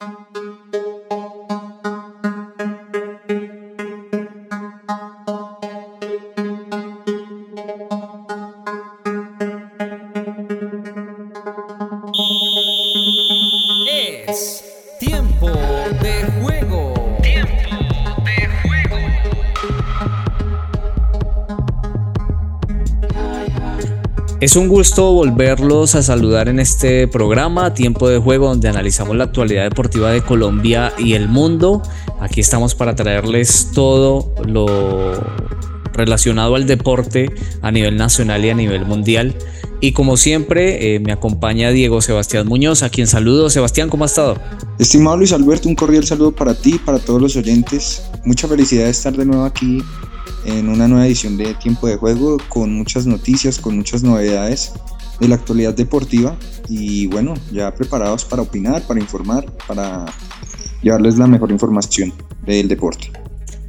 Thank you. Es un gusto volverlos a saludar en este programa, Tiempo de Juego, donde analizamos la actualidad deportiva de Colombia y el mundo. Aquí estamos para traerles todo lo relacionado al deporte a nivel nacional y a nivel mundial. Y como siempre, eh, me acompaña Diego Sebastián Muñoz, a quien saludo. Sebastián, ¿cómo ha estado? Estimado Luis Alberto, un cordial saludo para ti, para todos los oyentes. Mucha felicidad de estar de nuevo aquí en una nueva edición de Tiempo de Juego con muchas noticias, con muchas novedades de la actualidad deportiva y bueno, ya preparados para opinar, para informar, para llevarles la mejor información del deporte.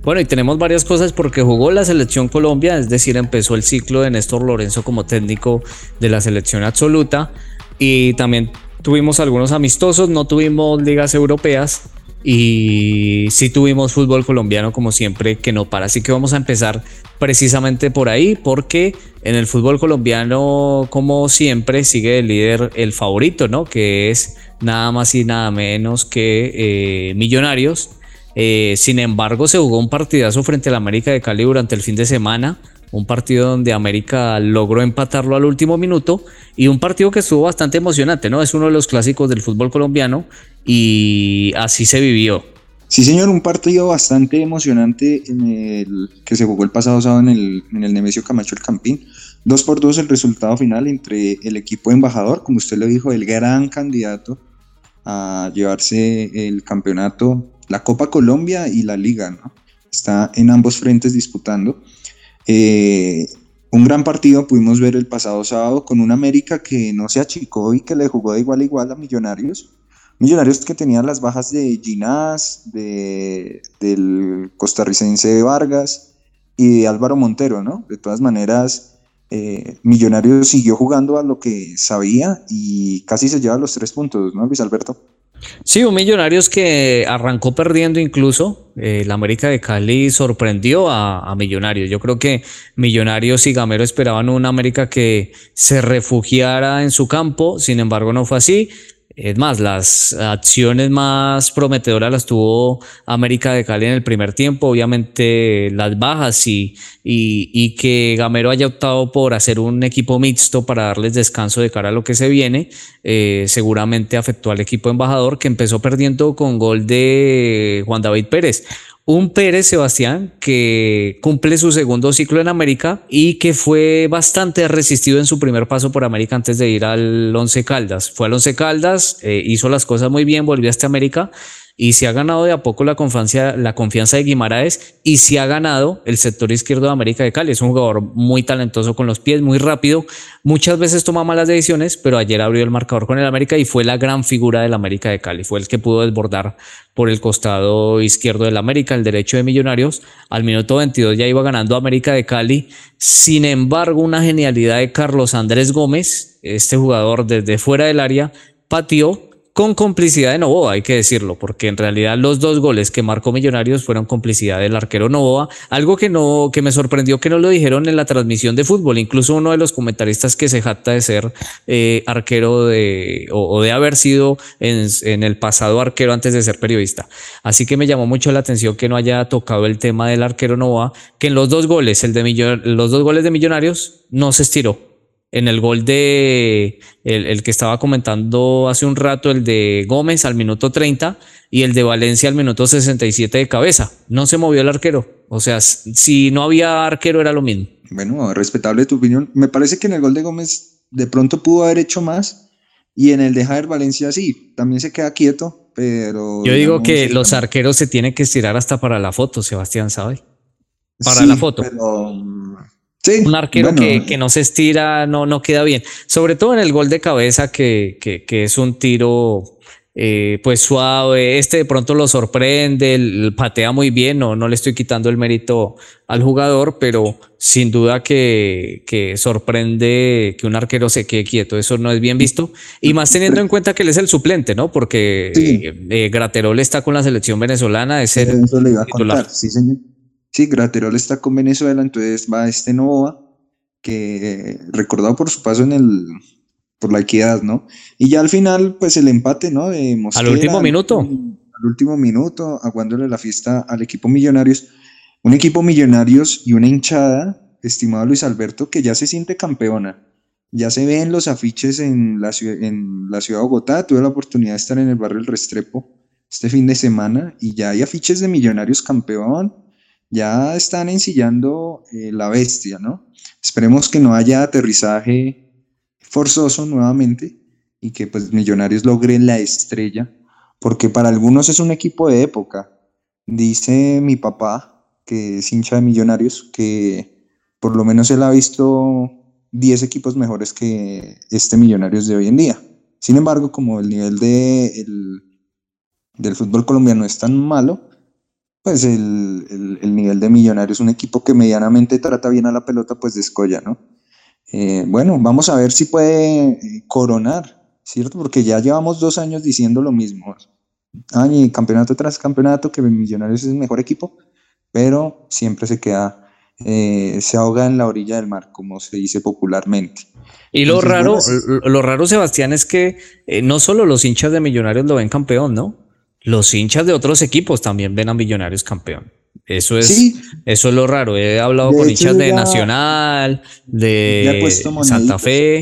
Bueno, y tenemos varias cosas porque jugó la selección Colombia, es decir, empezó el ciclo de Néstor Lorenzo como técnico de la selección absoluta y también tuvimos algunos amistosos, no tuvimos ligas europeas, y sí tuvimos fútbol colombiano como siempre que no para. Así que vamos a empezar precisamente por ahí porque en el fútbol colombiano como siempre sigue el líder el favorito, ¿no? Que es nada más y nada menos que eh, Millonarios. Eh, sin embargo, se jugó un partidazo frente al América de Cali durante el fin de semana un partido donde América logró empatarlo al último minuto y un partido que estuvo bastante emocionante, ¿no? Es uno de los clásicos del fútbol colombiano y así se vivió. Sí, señor, un partido bastante emocionante en el que se jugó el pasado sábado en el, Nemesio Camacho el Campín. Dos por dos el resultado final entre el equipo embajador, como usted lo dijo, el gran candidato a llevarse el campeonato, la Copa Colombia y la Liga, ¿no? Está en ambos frentes disputando. Eh, un gran partido pudimos ver el pasado sábado con un América que no se achicó y que le jugó de igual a igual a Millonarios. Millonarios que tenía las bajas de Ginás, de, del costarricense Vargas y de Álvaro Montero, ¿no? De todas maneras, eh, Millonarios siguió jugando a lo que sabía y casi se lleva los tres puntos, ¿no, Luis Alberto? Sí, un Millonarios que arrancó perdiendo incluso. Eh, la América de Cali sorprendió a, a, Millonarios. Yo creo que Millonarios y Gamero esperaban una América que se refugiara en su campo, sin embargo no fue así. Es más, las acciones más prometedoras las tuvo América de Cali en el primer tiempo, obviamente las bajas y, y, que Gamero haya optado por hacer un equipo mixto para darles descanso de cara a lo que se viene, eh, seguramente afectó al equipo embajador que empezó perdiendo con gol de Juan David Pérez. Un Pérez Sebastián que cumple su segundo ciclo en América y que fue bastante resistido en su primer paso por América antes de ir al Once Caldas. Fue al Once Caldas, eh, hizo las cosas muy bien, volvió a este América y se ha ganado de a poco la confianza, la confianza de Guimaraes y se ha ganado el sector izquierdo de América de Cali. Es un jugador muy talentoso con los pies, muy rápido. Muchas veces toma malas decisiones, pero ayer abrió el marcador con el América y fue la gran figura del América de Cali. Fue el que pudo desbordar por el costado izquierdo del América, el derecho de Millonarios. Al minuto 22 ya iba ganando América de Cali. Sin embargo, una genialidad de Carlos Andrés Gómez, este jugador desde fuera del área, pateó con complicidad de Novoa, hay que decirlo, porque en realidad los dos goles que marcó Millonarios fueron complicidad del arquero Novoa, algo que no que me sorprendió que no lo dijeron en la transmisión de fútbol, incluso uno de los comentaristas que se jacta de ser eh, arquero de o, de haber sido en, el pasado arquero antes de ser periodista. Así que me llamó mucho la atención que no haya tocado el tema del arquero Novoa, que en los dos goles, el de los dos goles de Millonarios no se estiró, en el gol de el, que estaba comentando hace un rato, el de Gómez al minuto 30 y el de Valencia al minuto 67 de cabeza. No se movió el arquero. O sea, si no había arquero era lo mismo. Bueno, respetable tu opinión. Me parece que en el gol de Gómez de pronto pudo haber hecho más y en el de Javier Valencia sí, también se queda quieto, pero... Yo digo que los arqueros se tienen que estirar hasta para la foto, Sebastián, ¿sabe? Para la foto. Pero un arquero que, que, no se estira, no, no queda bien. Sobre todo en el gol de cabeza, que, que, que es un tiro eh, pues suave, este de pronto lo sorprende, patea muy bien, no, no le estoy quitando el mérito al jugador, pero sin duda que, que sorprende que un arquero se quede quieto, eso no es bien visto, y más teniendo en cuenta que él es el suplente, ¿no? Porque eh, Graterol está con la selección venezolana, es el eso le iba a contar, sí señor. Sí, Graterol está con Venezuela, entonces va este Nova, que recordado por su paso en el por la equidad, ¿no? Y ya al final, pues el empate, ¿no? De al último minuto. Al último minuto, aguándole la fiesta al equipo Millonarios. Un equipo Millonarios y una hinchada, estimado Luis Alberto, que ya se siente campeona. Ya se ven los afiches en la, en la ciudad de Bogotá. Tuve la oportunidad de estar en el barrio El Restrepo este fin de semana y ya hay afiches de Millonarios campeón. Ya están ensillando eh, la bestia, ¿no? Esperemos que no haya aterrizaje forzoso nuevamente y que pues Millonarios logre la estrella, porque para algunos es un equipo de época. Dice mi papá, que es hincha de Millonarios, que por lo menos él ha visto 10 equipos mejores que este Millonarios de hoy en día. Sin embargo, como el nivel de, del fútbol colombiano es tan malo, pues el, el, nivel de Millonarios, un equipo que medianamente trata bien a la pelota, pues descolla, ¿no? Eh, bueno, vamos a ver si puede eh, coronar, ¿cierto? Porque ya llevamos dos años diciendo lo mismo. Año campeonato tras campeonato, que Millonarios es el mejor equipo, pero siempre se queda, eh, se ahoga en la orilla del mar, como se dice popularmente. Y lo raro, lo raro, Sebastián, es que no solo los hinchas de Millonarios lo ven campeón, ¿no? Los hinchas de otros equipos también ven a Millonarios campeón. Eso es, eso es lo raro. He hablado con hinchas de Nacional, de Santa Fe.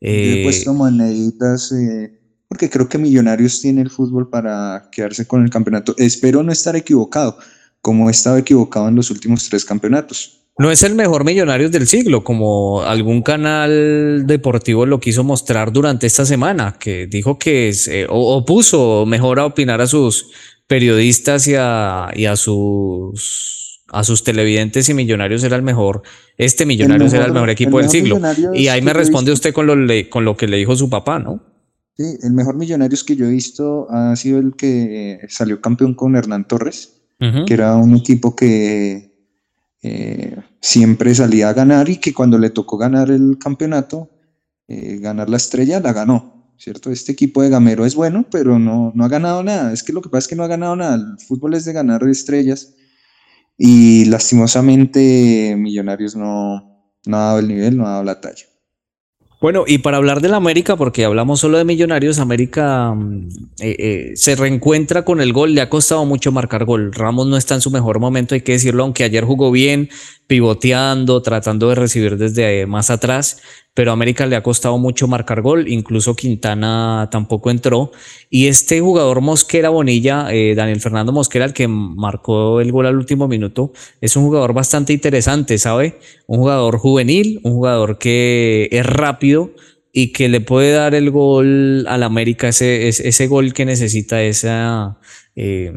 he eh, puesto moneditas eh, porque creo que Millonarios tiene el fútbol para quedarse con el campeonato. Espero no estar equivocado, como he estado equivocado en los últimos tres campeonatos. No es el mejor Millonarios del siglo, como algún canal deportivo lo quiso mostrar durante esta semana, que dijo que es, eh, o, puso mejor a opinar a sus periodistas y a, y a sus a sus televidentes y millonarios era el mejor, este millonarios era el mejor equipo del siglo. Y ahí me responde usted con lo, con lo que le dijo su papá, ¿no? Sí, el mejor millonarios que yo he visto ha sido el que salió campeón con Hernán Torres, que era un equipo que eh, siempre salía a ganar y que cuando le tocó ganar el campeonato, eh, ganar la estrella, la ganó. ¿cierto? Este equipo de Gamero es bueno, pero no, no ha ganado nada. Es que lo que pasa es que no ha ganado nada. El fútbol es de ganar estrellas y lastimosamente Millonarios no, no ha dado el nivel, no ha dado la talla. Bueno, y para hablar del América, porque hablamos solo de Millonarios, América mm, eh, eh, se reencuentra con el gol, le ha costado mucho marcar gol. Ramos no está en su mejor momento, hay que decirlo, aunque ayer jugó bien, pivoteando, tratando de recibir desde eh, más atrás, pero a América le ha costado mucho marcar gol, incluso Quintana tampoco entró. Y este jugador Mosquera Bonilla, eh, Daniel Fernando Mosquera, el que marcó el gol al último minuto, es un jugador bastante interesante, ¿sabe? Un jugador juvenil, un jugador que es rápido y que le puede dar el gol al América, ese, ese, gol que necesita, esa... Eh,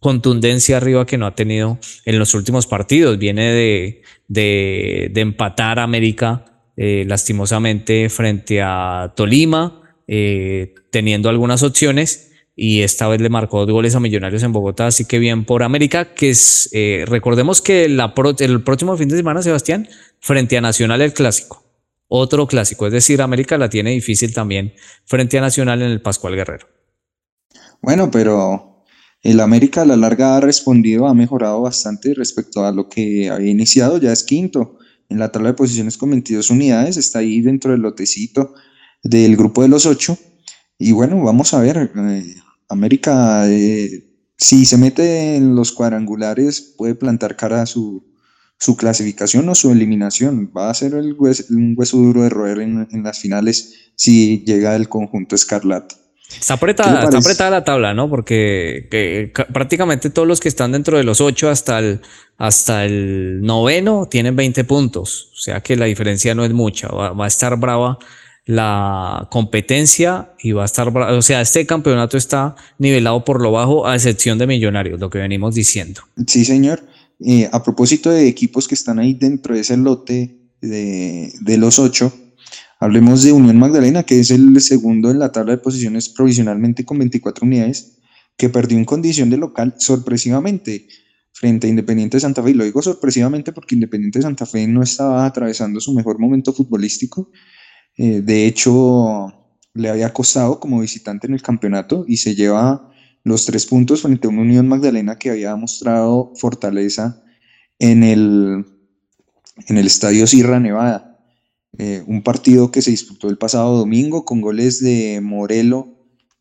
contundencia arriba que no ha tenido en los últimos partidos. Viene de, de, empatar América eh, lastimosamente frente a Tolima, eh, teniendo algunas opciones y esta vez le marcó dos goles a Millonarios en Bogotá, así que bien por América, que es, eh, recordemos que el próximo fin de semana, Sebastián, frente a Nacional el clásico, otro clásico, es decir, América la tiene difícil también frente a Nacional en el Pascual Guerrero. Bueno, pero el América a la larga ha respondido, ha mejorado bastante respecto a lo que había iniciado, ya es quinto en la tabla de posiciones con 22 unidades, está ahí dentro del lotecito del grupo de los ocho. Y bueno, vamos a ver, eh, América, eh, si se mete en los cuadrangulares, puede plantar cara a su, clasificación o su eliminación. Va a ser el un hueso duro de roer en, en las finales si llega el conjunto escarlata. Está apretada, está apretada la tabla, ¿no? Porque prácticamente todos los que están dentro de los ocho hasta el, hasta el noveno tienen 20 puntos. O sea que la diferencia no es mucha. Va, a estar brava la competencia y va a estar brava. O sea, este campeonato está nivelado por lo bajo, a excepción de Millonarios, lo que venimos diciendo. Sí, señor. Eh, a propósito de equipos que están ahí dentro de ese lote de, de los ocho, Hablemos de Unión Magdalena, que es el segundo en la tabla de posiciones provisionalmente con 24 unidades, que perdió en condición de local sorpresivamente frente a Independiente Santa Fe. Lo digo sorpresivamente porque Independiente Santa Fe no estaba atravesando su mejor momento futbolístico. Eh, de hecho, le había costado como visitante en el campeonato y se lleva los tres puntos frente a una Unión Magdalena que había mostrado fortaleza en el, en el Estadio Sierra Nevada. Eh, un partido que se disputó el pasado domingo con goles de Morelo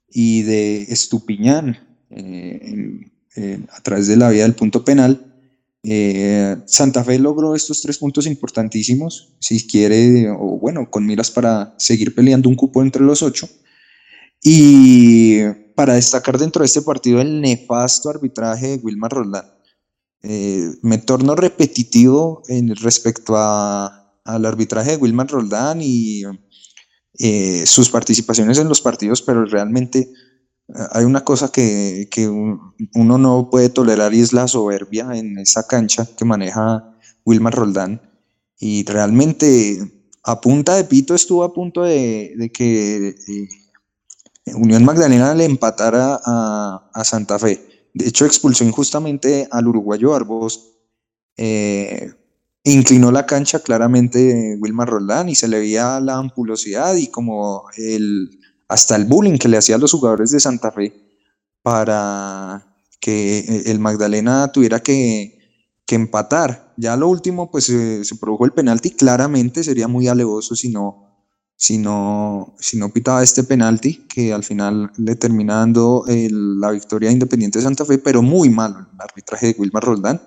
y de Estupiñán eh, a través de la vía del punto penal. Eh, Santa Fe logró estos tres puntos importantísimos, si quiere, o bueno, con miras para seguir peleando un cupo entre los ocho. Y para destacar dentro de este partido el nefasto arbitraje de Wilmar Roldán. me torno repetitivo en respecto a al arbitraje de Wilman Roldán y eh, sus participaciones en los partidos, pero realmente eh, hay una cosa que, uno no puede tolerar y es la soberbia en esa cancha que maneja Wilmar Roldán. Y realmente a punta de pito estuvo a punto de, que eh, Unión Magdalena le empatara a, a, Santa Fe. De hecho, expulsó injustamente al uruguayo Arbos inclinó la cancha claramente Wilmar Roldán y se le veía la ampulosidad y como el, hasta el bullying que le hacía a los jugadores de Santa Fe para que el Magdalena tuviera que, empatar. Ya lo último, pues se produjo el penalti, claramente sería muy alevoso si no, si no, si no pitaba este penalti, que al final le termina dando la victoria Independiente de Santa Fe, pero muy malo el arbitraje de Wilmar Roldán.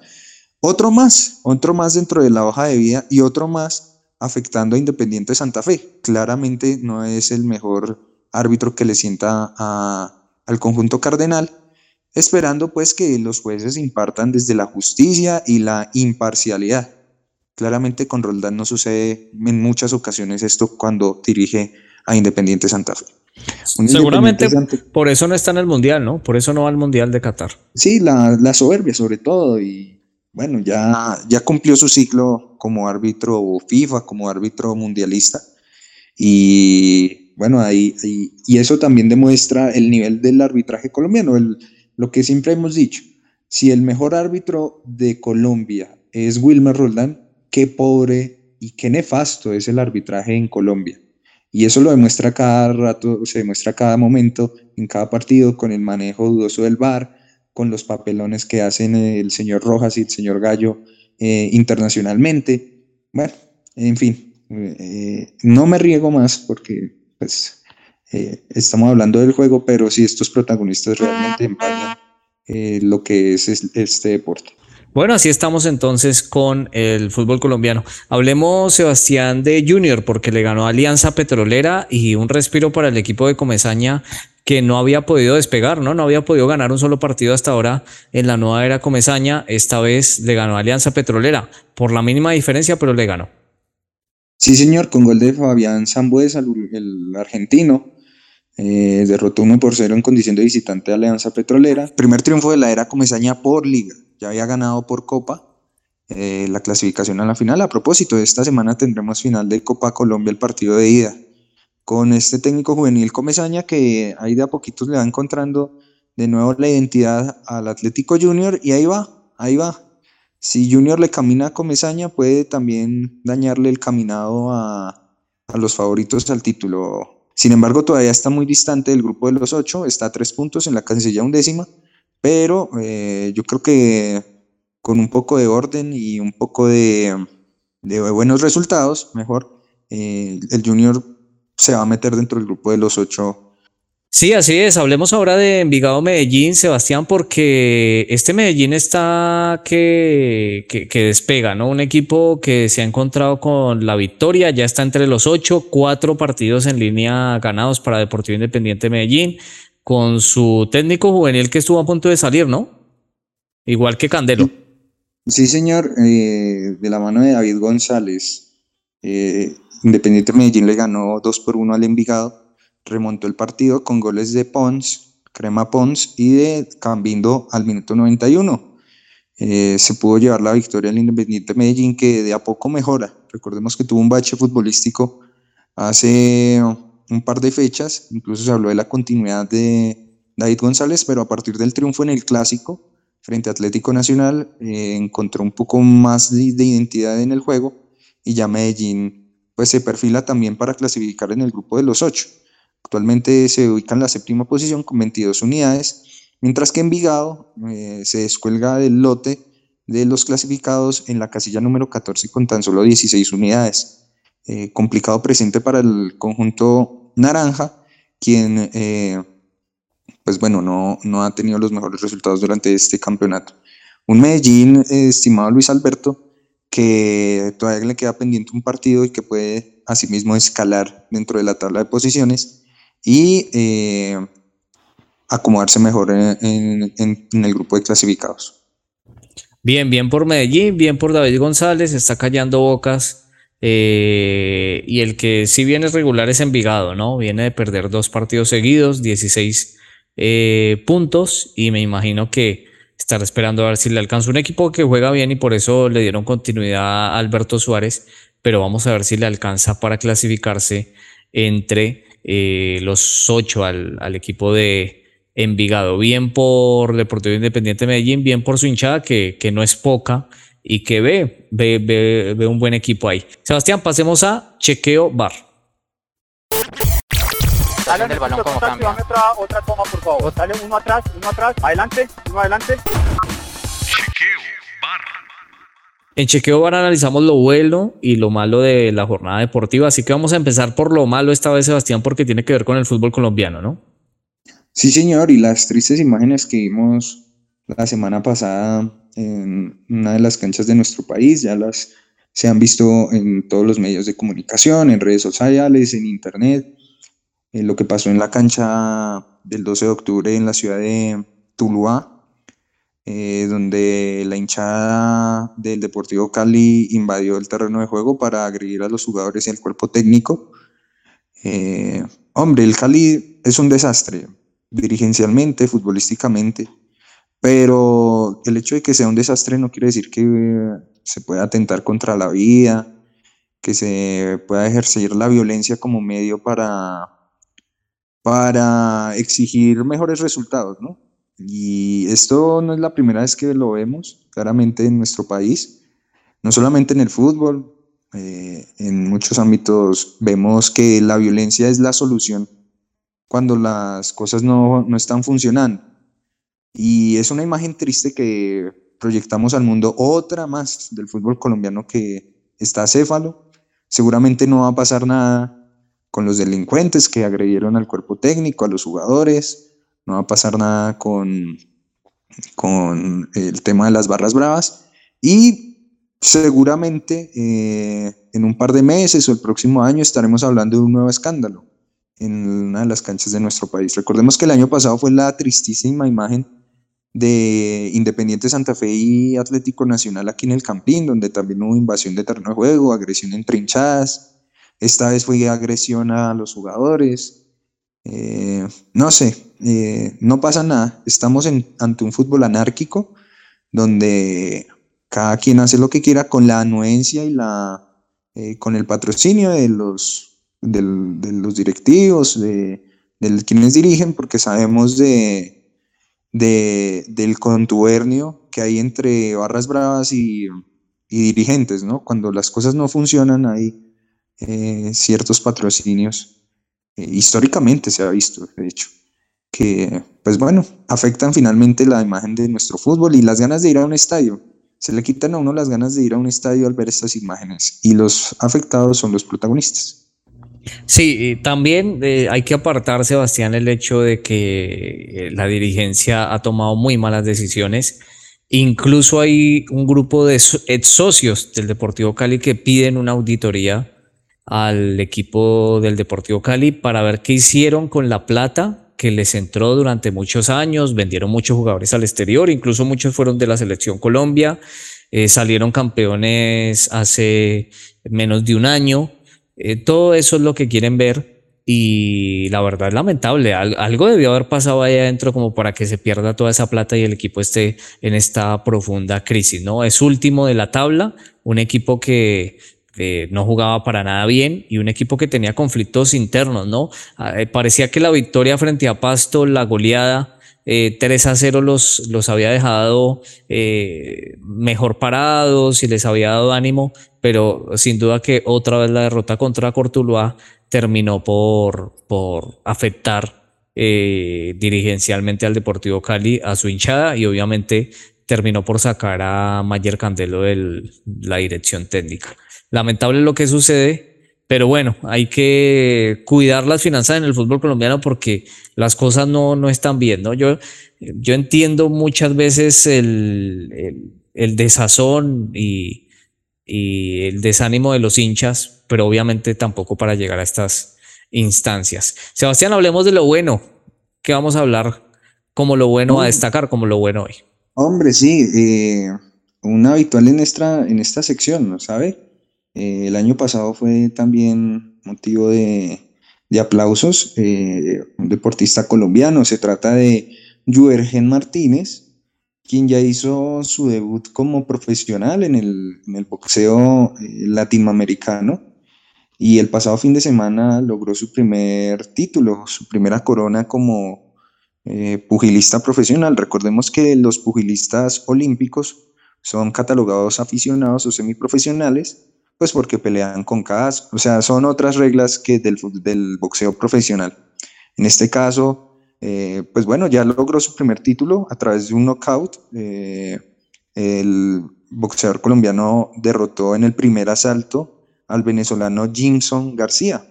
Otro más, otro más dentro de la hoja de vida y otro más afectando a Independiente Santa Fe. Claramente no es el mejor árbitro que le sienta al conjunto cardenal, esperando pues que los jueces impartan desde la justicia y la imparcialidad. Claramente con Roldán no sucede en muchas ocasiones esto cuando dirige a Independiente Santa Fe. Seguramente por eso no está en el Mundial, ¿no? Por eso no va al Mundial de Qatar. Sí, la, la soberbia sobre todo y bueno, ya, ya cumplió su ciclo como árbitro FIFA, como árbitro mundialista. Y bueno, ahí, y eso también demuestra el nivel del arbitraje colombiano, lo que siempre hemos dicho. Si el mejor árbitro de Colombia es Wilmer Roldán, qué pobre y qué nefasto es el arbitraje en Colombia. Y eso lo demuestra cada rato, se demuestra cada momento, en cada partido, con el manejo dudoso del VAR, con los papelones que hacen el señor Rojas y el señor Gallo eh, internacionalmente. Bueno, en fin, eh, no me riego más porque pues eh, estamos hablando del juego, pero si estos protagonistas realmente empañan lo que es este deporte. Bueno, así estamos entonces con el fútbol colombiano. Hablemos, Sebastián, de Junior, porque le ganó Alianza Petrolera y un respiro para el equipo de Comezaña que no había podido despegar, ¿no? No había podido ganar un solo partido hasta ahora en la nueva era Comezaña. Esta vez le ganó Alianza Petrolera por la mínima diferencia, pero le ganó. Sí, señor, con gol de Fabián Zambuesa, el argentino. Eh, derrotó 1 por 0 en condición de visitante de Alianza Petrolera. Primer triunfo de la era Comezaña por liga. Ya había ganado por Copa eh, la clasificación a la final. A propósito, esta semana tendremos final de Copa Colombia, el partido de ida con este técnico juvenil Comesaña que ahí de a poquitos le va encontrando de nuevo la identidad al Atlético Junior y ahí va, ahí va. Si Junior le camina a Comesaña puede también dañarle el caminado a, los favoritos al título. Sin embargo, todavía está muy distante del grupo de los ocho, está a tres puntos en la casilla undécima, pero eh, yo creo que con un poco de orden y un poco de, buenos resultados, mejor, eh, el Junior se va a meter dentro del grupo de los ocho. Sí, así es. Hablemos ahora de Envigado Medellín, Sebastián, porque este Medellín está que, que, despega, ¿no? Un equipo que se ha encontrado con la victoria, ya está entre los ocho, cuatro partidos en línea ganados para Deportivo Independiente Medellín, con su técnico juvenil que estuvo a punto de salir, ¿no? Igual que Candelo. Sí, señor, eh, de la mano de David González. Eh, Independiente Medellín le ganó 2 por 1 al Envigado, remontó el partido con goles de Pons, Crema Pons y de Cambindo al minuto 91. Eh, se pudo llevar la victoria al Independiente Medellín que de a poco mejora. Recordemos que tuvo un bache futbolístico hace un par de fechas, incluso se habló de la continuidad de David González, pero a partir del triunfo en el clásico frente a Atlético Nacional eh, encontró un poco más de, identidad en el juego y ya Medellín pues se perfila también para clasificar en el grupo de los ocho. Actualmente se ubica en la séptima posición con 22 unidades, mientras que Envigado eh, se descuelga del lote de los clasificados en la casilla número 14 con tan solo 16 unidades. Eh, complicado presente para el conjunto naranja, quien, eh, pues bueno, no, no ha tenido los mejores resultados durante este campeonato. Un Medellín, estimado Luis Alberto, que todavía le queda pendiente un partido y que puede asimismo escalar dentro de la tabla de posiciones y eh, acomodarse mejor en, el grupo de clasificados. Bien, bien por Medellín, bien por David González, está callando bocas. Eh, y el que sí viene regular es Envigado, ¿no? Viene de perder dos partidos seguidos, 16 eh, puntos, y me imagino que estará esperando a ver si le alcanza un equipo que juega bien y por eso le dieron continuidad a Alberto Suárez, pero vamos a ver si le alcanza para clasificarse entre eh, los ocho al, al, equipo de Envigado. Bien por Deportivo Independiente Medellín, bien por su hinchada, que, que no es poca y que ve, ve, ve, ve un buen equipo ahí. Sebastián, pasemos a chequeo bar. Dale el balón como cambia. Otra, otra toma, por favor. Dale uno atrás, uno atrás, adelante, uno adelante. Chequeo bar. En Chequeo Bar analizamos lo bueno y lo malo de la jornada deportiva, así que vamos a empezar por lo malo esta vez, Sebastián, porque tiene que ver con el fútbol colombiano, ¿no? Sí, señor, y las tristes imágenes que vimos la semana pasada en una de las canchas de nuestro país, ya las se han visto en todos los medios de comunicación, en redes sociales, en internet, en lo que pasó en la cancha del 12 de octubre en la ciudad de Tuluá, eh, donde la hinchada del Deportivo Cali invadió el terreno de juego para agredir a los jugadores y al cuerpo técnico. Eh, hombre, el Cali es un desastre, dirigencialmente, futbolísticamente, pero el hecho de que sea un desastre no quiere decir que se pueda atentar contra la vida, que se pueda ejercer la violencia como medio para, para exigir mejores resultados, ¿no? Y esto no es la primera vez que lo vemos claramente en nuestro país, no solamente en el fútbol, eh, en muchos ámbitos vemos que la violencia es la solución cuando las cosas no, no están funcionando. Y es una imagen triste que proyectamos al mundo, otra más del fútbol colombiano que está céfalo. Seguramente no va a pasar nada con los delincuentes que agredieron al cuerpo técnico, a los jugadores, no va a pasar nada con, con el tema de las barras bravas y seguramente eh, en un par de meses o el próximo año estaremos hablando de un nuevo escándalo en una de las canchas de nuestro país. Recordemos que el año pasado fue la tristísima imagen de Independiente Santa Fe y Atlético Nacional aquí en el Campín, donde también hubo invasión de terreno de juego, agresión entre hinchadas. Esta vez fue agresión a los jugadores. Eh, no sé, eh, no pasa nada. Estamos ante un fútbol anárquico donde cada quien hace lo que quiera con la anuencia y la, eh, con el patrocinio de los, de los directivos, de, quienes dirigen, porque sabemos de, del contubernio que hay entre barras bravas y, dirigentes, ¿no? Cuando las cosas no funcionan hay ciertos patrocinios eh, históricamente se ha visto, de hecho, que, pues bueno, afectan finalmente la imagen de nuestro fútbol y las ganas de ir a un estadio. Se le quitan a uno las ganas de ir a un estadio al ver estas imágenes y los afectados son los protagonistas. Sí, también eh, hay que apartar, Sebastián, el hecho de que eh, la dirigencia ha tomado muy malas decisiones. Incluso hay un grupo de ex socios del Deportivo Cali que piden una auditoría al equipo del Deportivo Cali para ver qué hicieron con la plata que les entró durante muchos años, vendieron muchos jugadores al exterior, incluso muchos fueron de la selección Colombia, eh, salieron campeones hace menos de un año, eh, todo eso es lo que quieren ver y la verdad es lamentable, algo debió haber pasado ahí adentro como para que se pierda toda esa plata y el equipo esté en esta profunda crisis, ¿no? Es último de la tabla, un equipo que eh, no jugaba para nada bien y un equipo que tenía conflictos internos, ¿no? Ah, eh, parecía que la victoria frente a Pasto, la goleada, 3 a 0 los, los había dejado mejor parados y les había dado ánimo, pero sin duda que otra vez la derrota contra Cortuluá terminó por, por afectar dirigencialmente al Deportivo Cali, a su hinchada y obviamente terminó por sacar a Mayer Candelo de la dirección técnica. Lamentable lo que sucede, pero bueno, hay que cuidar las finanzas en el fútbol colombiano porque las cosas no, no están bien, ¿no? Yo, yo entiendo muchas veces el, el, desazón y, y el desánimo de los hinchas, pero obviamente tampoco para llegar a estas instancias. Sebastián, hablemos de lo bueno. ¿Qué vamos a hablar como lo bueno a destacar como lo bueno hoy? Hombre, sí, eh, un habitual en esta, en esta sección, ¿no sabe? Eh, el año pasado fue también motivo de, aplausos, eh, un deportista colombiano, se trata de Juergen Martínez, quien ya hizo su debut como profesional en el, en el boxeo latinoamericano y el pasado fin de semana logró su primer título, su primera corona como eh, pugilista profesional. Recordemos que los pugilistas olímpicos son catalogados aficionados o semiprofesionales, pues porque pelean con CAS, o sea, son otras reglas que del, boxeo profesional. En este caso, eh, pues bueno, ya logró su primer título a través de un knockout. Eh, el boxeador colombiano derrotó en el primer asalto al venezolano Jimson García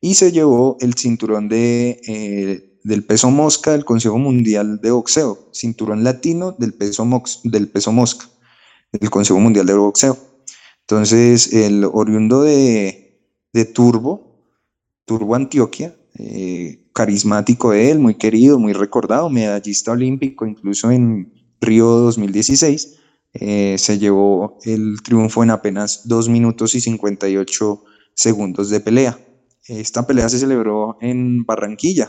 y se llevó el cinturón de del peso mosca del Consejo Mundial de Boxeo, cinturón latino del peso, del peso mosca del Consejo Mundial de Boxeo. Entonces, el oriundo de, Turbo, Turbo Antioquia, eh, carismático de él, muy querido, muy recordado, medallista olímpico, incluso en Río 2016, eh, se llevó el triunfo en apenas 2 minutos y 58 segundos de pelea. Esta pelea se celebró en Barranquilla,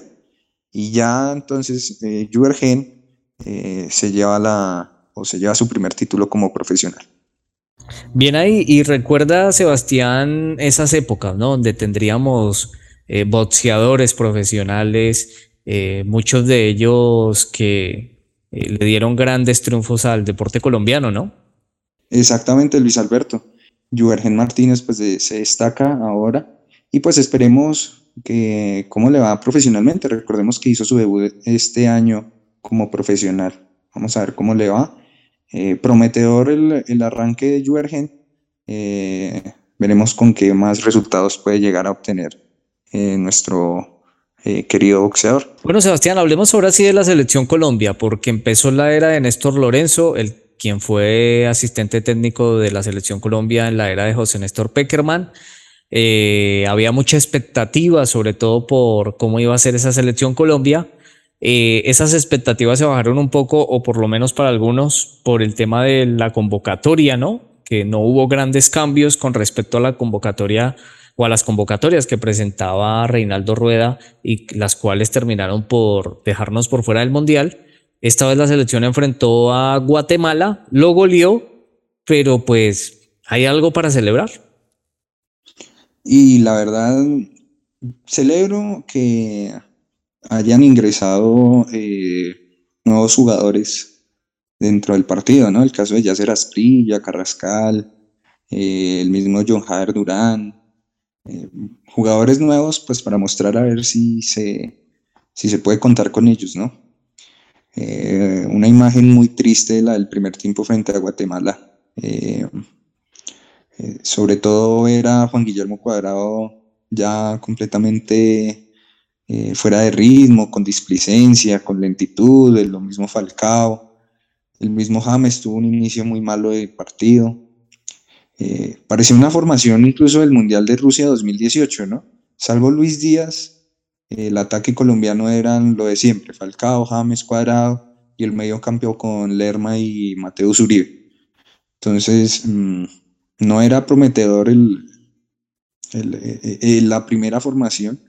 y ya entonces eh, Juergen eh, se lleva la o se lleva su primer título como profesional. Bien ahí, y recuerda Sebastián esas épocas, ¿no? Donde tendríamos eh, boxeadores profesionales, eh, muchos de ellos que le dieron grandes triunfos al deporte colombiano, ¿no? Exactamente, Luis Alberto. Juergen Martínez pues se destaca ahora y pues esperemos que cómo le va profesionalmente. Recordemos que hizo su debut este año como profesional. Vamos a ver cómo le va. Eh, prometedor el, arranque de Juergen. Eh, veremos con qué más resultados puede llegar a obtener eh, nuestro querido boxeador. Bueno, Sebastián, hablemos ahora sí de la selección Colombia, porque empezó la era de Néstor Lorenzo, el quien fue asistente técnico de la selección Colombia en la era de José Néstor Peckerman. Eh, había mucha expectativa, sobre todo por cómo iba a ser esa selección Colombia. Eh, esas expectativas se bajaron un poco, o por lo menos para algunos, por el tema de la convocatoria, ¿no? Que no hubo grandes cambios con respecto a la convocatoria o a las convocatorias que presentaba Reinaldo Rueda y las cuales terminaron por dejarnos por fuera del Mundial. Esta vez la selección enfrentó a Guatemala, lo goleó, pero pues hay algo para celebrar. Y la verdad, celebro que hayan ingresado eh, nuevos jugadores dentro del partido, ¿no? El caso de Yacer Asprilla, Carrascal, eh, el mismo John Jader Durán, eh, jugadores nuevos, pues para mostrar a ver si se, si se puede contar con ellos, ¿no? una imagen muy triste la del primer tiempo frente a Guatemala. Eh, sobre todo era Juan Guillermo Cuadrado ya completamente eh, fuera de ritmo, con displicencia, con lentitud, lo mismo Falcao, el mismo James tuvo un inicio muy malo de partido. Eh, parecía una formación incluso del Mundial de Rusia 2018, ¿no? Salvo Luis Díaz, el ataque colombiano eran lo de siempre, Falcao, James, Cuadrado y el medio campo con Lerma y Mateo Uribe. Entonces, mm, no era prometedor el, eh, eh, la primera formación.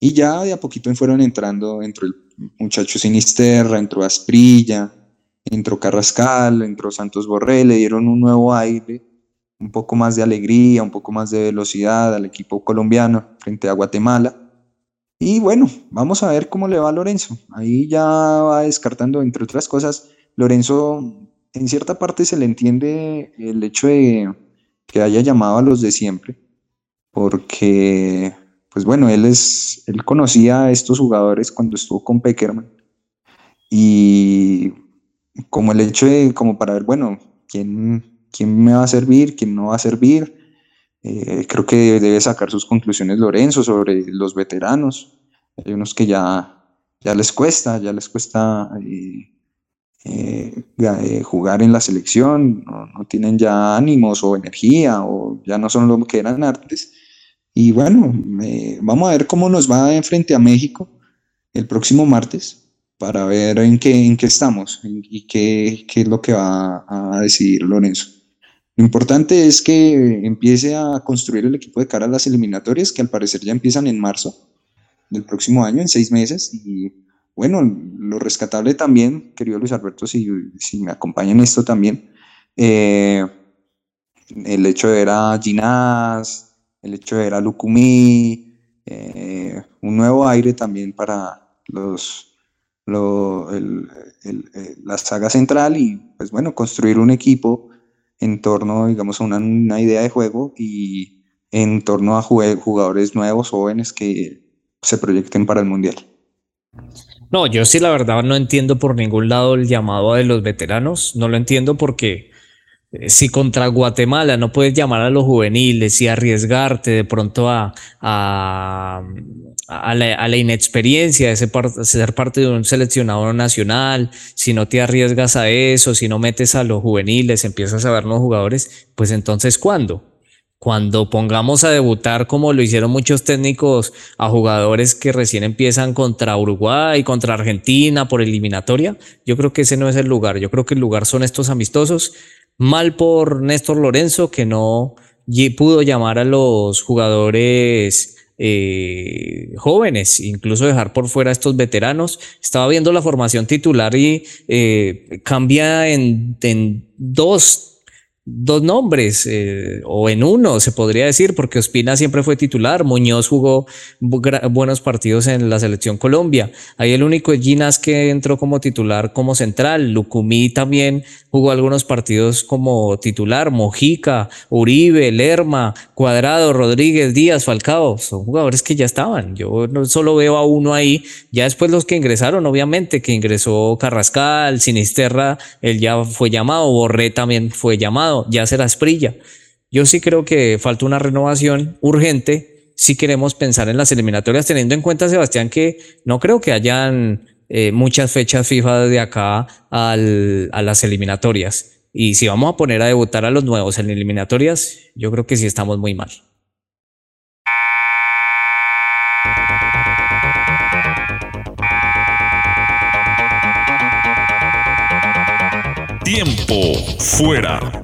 Y ya de a poquito fueron entrando, entró el muchacho Sinisterra, entró Asprilla, entró Carrascal, entró Santos Borré, le dieron un nuevo aire un poco más de alegría, un poco más de velocidad al equipo colombiano frente a Guatemala. Y bueno, vamos a ver cómo le va a Lorenzo. Ahí ya va descartando, entre otras cosas, Lorenzo en cierta parte se le entiende el hecho de que haya llamado a los de siempre, porque, pues bueno, él, es, él conocía a estos jugadores cuando estuvo con Peckerman. Y como el hecho de, como para ver, bueno, quién, quién me va a servir, quién no va a servir. Eh, creo que debe sacar sus conclusiones Lorenzo sobre los veteranos. Hay unos que ya, ya les cuesta, ya les cuesta eh, eh, jugar en la selección, no, tienen ya ánimos o energía o ya no son lo que eran antes. Y bueno, vamos a ver cómo nos va en frente a México el próximo martes para ver en qué, en qué estamos y qué, qué es lo que va a decidir Lorenzo. Lo importante es que empiece a construir el equipo de cara a las eliminatorias, que al parecer ya empiezan en marzo del próximo año, en seis meses. Y bueno, lo rescatable también, querido Luis Alberto, si, si me acompaña en esto también, eh, el hecho de ver a Ginás, el hecho de ver a Lucumí, eh, un nuevo aire también para los eh, la saga central y pues bueno, construir un equipo en torno, digamos, a una, idea de juego y en torno a jugadores nuevos, jóvenes que se proyecten para el Mundial. No, yo sí la verdad no entiendo por ningún lado el llamado de los veteranos, no lo entiendo porque eh, si contra Guatemala no puedes llamar a los juveniles y arriesgarte de pronto a, a, la, inexperiencia de ser parte de un seleccionador nacional, si no te arriesgas a eso, si no metes a los juveniles, empiezas a ver los jugadores, pues entonces ¿cuándo? Cuando pongamos a debutar como lo hicieron muchos técnicos a jugadores que recién empiezan contra Uruguay, contra Argentina por eliminatoria, yo creo que ese no es el lugar. Yo creo que el lugar son estos amistosos Mal por Néstor Lorenzo, que no pudo llamar a los jugadores eh, jóvenes, incluso dejar por fuera a estos veteranos. Estaba viendo la formación titular y eh, cambia en, en dos dos nombres, eh, o en uno, se podría decir, porque Ospina siempre fue titular, Muñoz jugó buenos partidos en la selección Colombia. Ahí el único es Ginas que entró como titular como central, Lucumí también jugó algunos partidos como titular, Mojica, Uribe, Lerma, Cuadrado, Rodríguez, Díaz, Falcao, son jugadores que ya estaban. Yo no solo veo a uno ahí, ya después los que ingresaron, obviamente, que ingresó Carrascal, Sinisterra, él ya fue llamado, Borré también fue llamado ya será Esprilla. Yo sí creo que falta una renovación urgente si queremos pensar en las eliminatorias, teniendo en cuenta, Sebastián, que no creo que hayan eh, muchas fechas FIFA de acá a las eliminatorias. Y si vamos a poner a debutar a los nuevos en eliminatorias, yo creo que sí estamos muy mal. Tiempo fuera.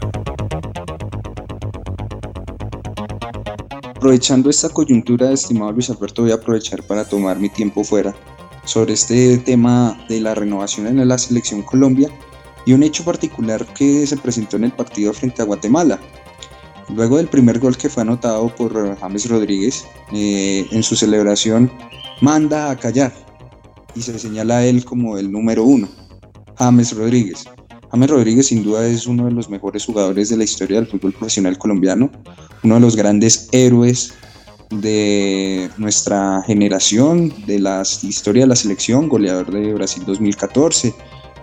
Aprovechando esta coyuntura, estimado Luis Alberto, voy a aprovechar para tomar mi tiempo fuera sobre este tema de la renovación en la selección Colombia y un hecho particular que se presentó en el partido frente a Guatemala. Luego del primer gol que fue anotado por James Rodríguez, eh, en su celebración manda a callar y se señala a él como el número uno, James Rodríguez. James Rodríguez sin duda es uno de los mejores jugadores de la historia del fútbol profesional colombiano, uno de los grandes héroes de nuestra generación, de la historia de la selección, goleador de Brasil 2014.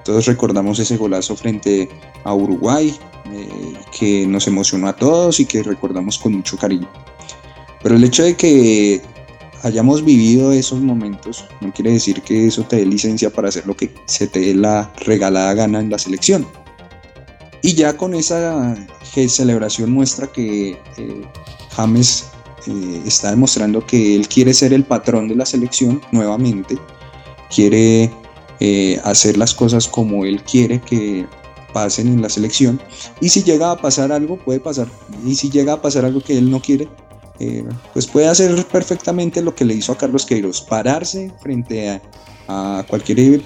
Todos recordamos ese golazo frente a Uruguay, eh, que nos emocionó a todos y que recordamos con mucho cariño. Pero el hecho de que hayamos vivido esos momentos no quiere decir que eso te dé licencia para hacer lo que se te dé la regalada gana en la selección. Y ya con esa celebración muestra que eh, James eh, está demostrando que él quiere ser el patrón de la selección nuevamente, quiere eh, hacer las cosas como él quiere que pasen en la selección y si llega a pasar algo puede pasar y si llega a pasar algo que él no quiere eh, pues puede hacer perfectamente lo que le hizo a Carlos Queiroz, pararse frente a, cualquier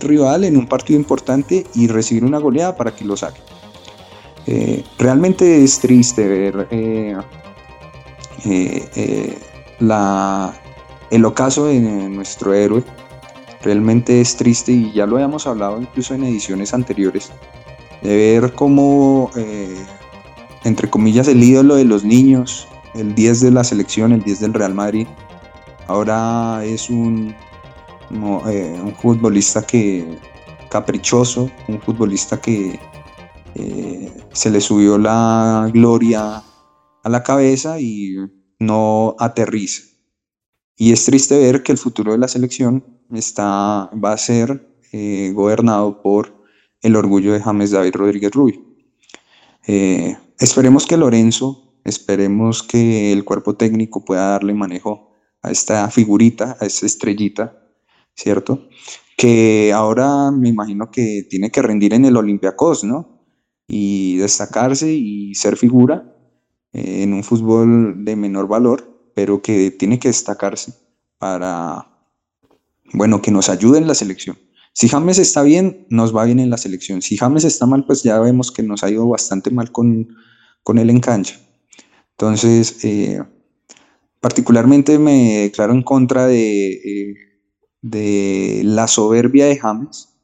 rival en un partido importante y recibir una goleada para que lo saque. Eh, realmente es triste ver eh, la, el ocaso de nuestro héroe. Realmente es triste y ya lo habíamos hablado incluso en ediciones anteriores, de ver cómo, entre comillas, el ídolo de los niños, el 10 de la selección, el 10 del Real Madrid, ahora es un, un futbolista que caprichoso, un futbolista que eh, se le subió la gloria a la cabeza y no aterriza. Y es triste ver que el futuro de la selección está, va a ser eh, gobernado por el orgullo de James David Rodríguez Rubio. Eh, esperemos que Lorenzo, esperemos que el cuerpo técnico pueda darle manejo a esta figurita, a esta estrellita, ¿cierto? Que ahora me imagino que tiene que rendir en el Olympiacos, ¿no? y destacarse y ser figura eh, en un fútbol de menor valor, pero que tiene que destacarse para, bueno, que nos ayude en la selección. Si James está bien, nos va bien en la selección. Si James está mal, pues ya vemos que nos ha ido bastante mal con, con él en cancha. Entonces, eh, particularmente me declaro en contra de, eh, de la soberbia de James,